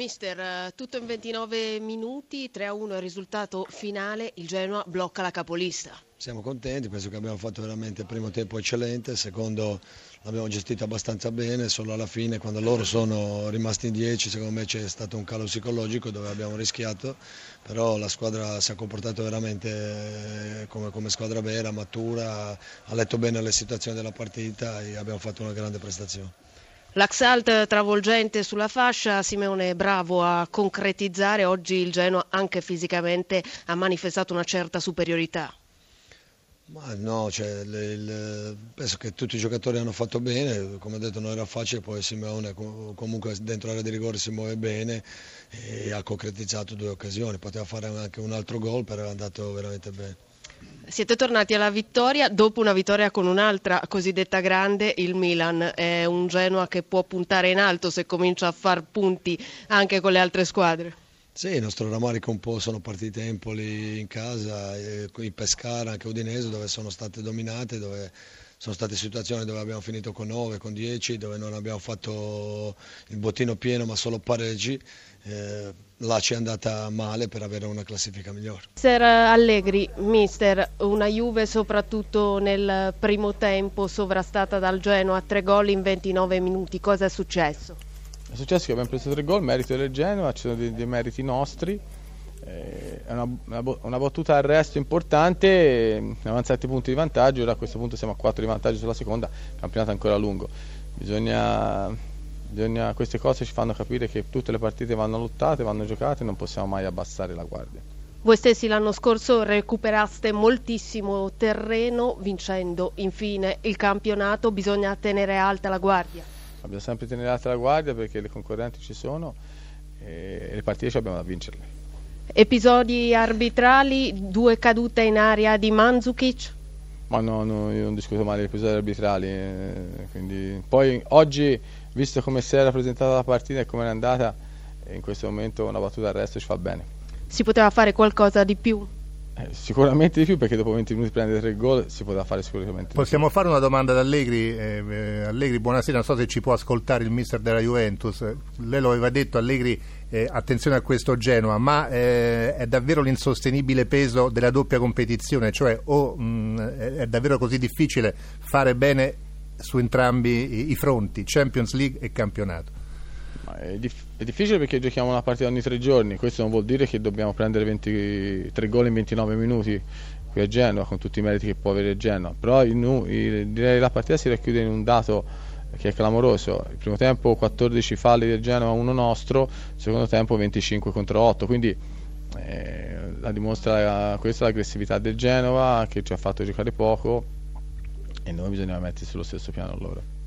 Mister, eh, tutto in 29 minuti, 3-1 il risultato finale, il Genoa blocca la capolista. Siamo contenti, penso che abbiamo fatto veramente il primo tempo eccellente, il secondo l'abbiamo gestito abbastanza bene, solo alla fine quando loro sono rimasti in 10 secondo me c'è stato un calo psicologico dove abbiamo rischiato, però la squadra si è comportata veramente eh, come, come squadra vera, matura, ha letto bene le situazioni della partita e abbiamo fatto una grande prestazione. L'Axalt travolgente sulla fascia, Simeone bravo a concretizzare, oggi il Genoa anche fisicamente ha manifestato una certa superiorità. Ma no, cioè, le, le, penso che tutti i giocatori hanno fatto bene, come ho detto non era facile, poi Simeone comunque dentro l'area di rigore si muove bene e ha concretizzato due occasioni, poteva fare anche un altro gol, però è andato veramente bene. Siete tornati alla vittoria dopo una vittoria con un'altra cosiddetta grande, il Milan. È un Genoa che può puntare in alto se comincia a far punti anche con le altre squadre. Sì, il nostro rammarico un po' sono partite Empoli in casa, in Pescara, anche Udinese, dove sono state dominate, dove sono state situazioni dove abbiamo finito con 9, con 10, dove non abbiamo fatto il bottino pieno ma solo pareggi. Eh, là ci è andata male per avere una classifica migliore. Mister Allegri, mister, una Juve soprattutto nel primo tempo sovrastata dal Genoa a tre gol in 29 minuti, cosa è successo? È successo che abbiamo preso tre gol, merito del Genoa, ci sono dei, dei meriti nostri eh, è una, una, una, battuta arresto importante, abbiamo 7 punti di vantaggio, ora a questo punto siamo a 4 di vantaggio sulla seconda, campionato ancora lungo. Bisogna, bisogna, queste cose ci fanno capire che tutte le partite vanno lottate, vanno giocate e non possiamo mai abbassare la guardia. Voi stessi l'anno scorso recuperaste moltissimo terreno vincendo infine il campionato, bisogna tenere alta la guardia. Dobbiamo sempre tenere alta la guardia perché le concorrenti ci sono e le partite ci abbiamo da vincerle. Episodi arbitrali, due cadute in area di Mandzukic? Ma no, no io non discuto mai degli episodi arbitrali. Eh, quindi... Poi oggi, visto come si era presentata la partita e come è andata, in questo momento una battuta d'arresto ci fa bene. Si poteva fare qualcosa di più? Eh, sicuramente di più perché dopo 20 minuti prendere tre gol si poteva fare sicuramente Possiamo fare una domanda ad Allegri? Eh, eh, Allegri, buonasera, non so se ci può ascoltare il mister della Juventus. Lei lo aveva detto, Allegri, eh, attenzione a questo Genoa, ma eh, è davvero l'insostenibile peso della doppia competizione? Cioè o mm, è davvero così difficile fare bene su entrambi i, fronti, Champions League e campionato? È, dif- è, difficile perché giochiamo una partita ogni tre giorni, questo non vuol dire che dobbiamo prendere 23 gol in 29 minuti qui a Genova con tutti i meriti che può avere Genova, però il, il, direi la partita si racchiude in un dato che è clamoroso, il primo tempo 14 falli del Genova, uno nostro, il secondo tempo 25 contro 8, quindi eh, la dimostra questa l'aggressività del Genova che ci ha fatto giocare poco e noi bisogna mettersi sullo stesso piano loro.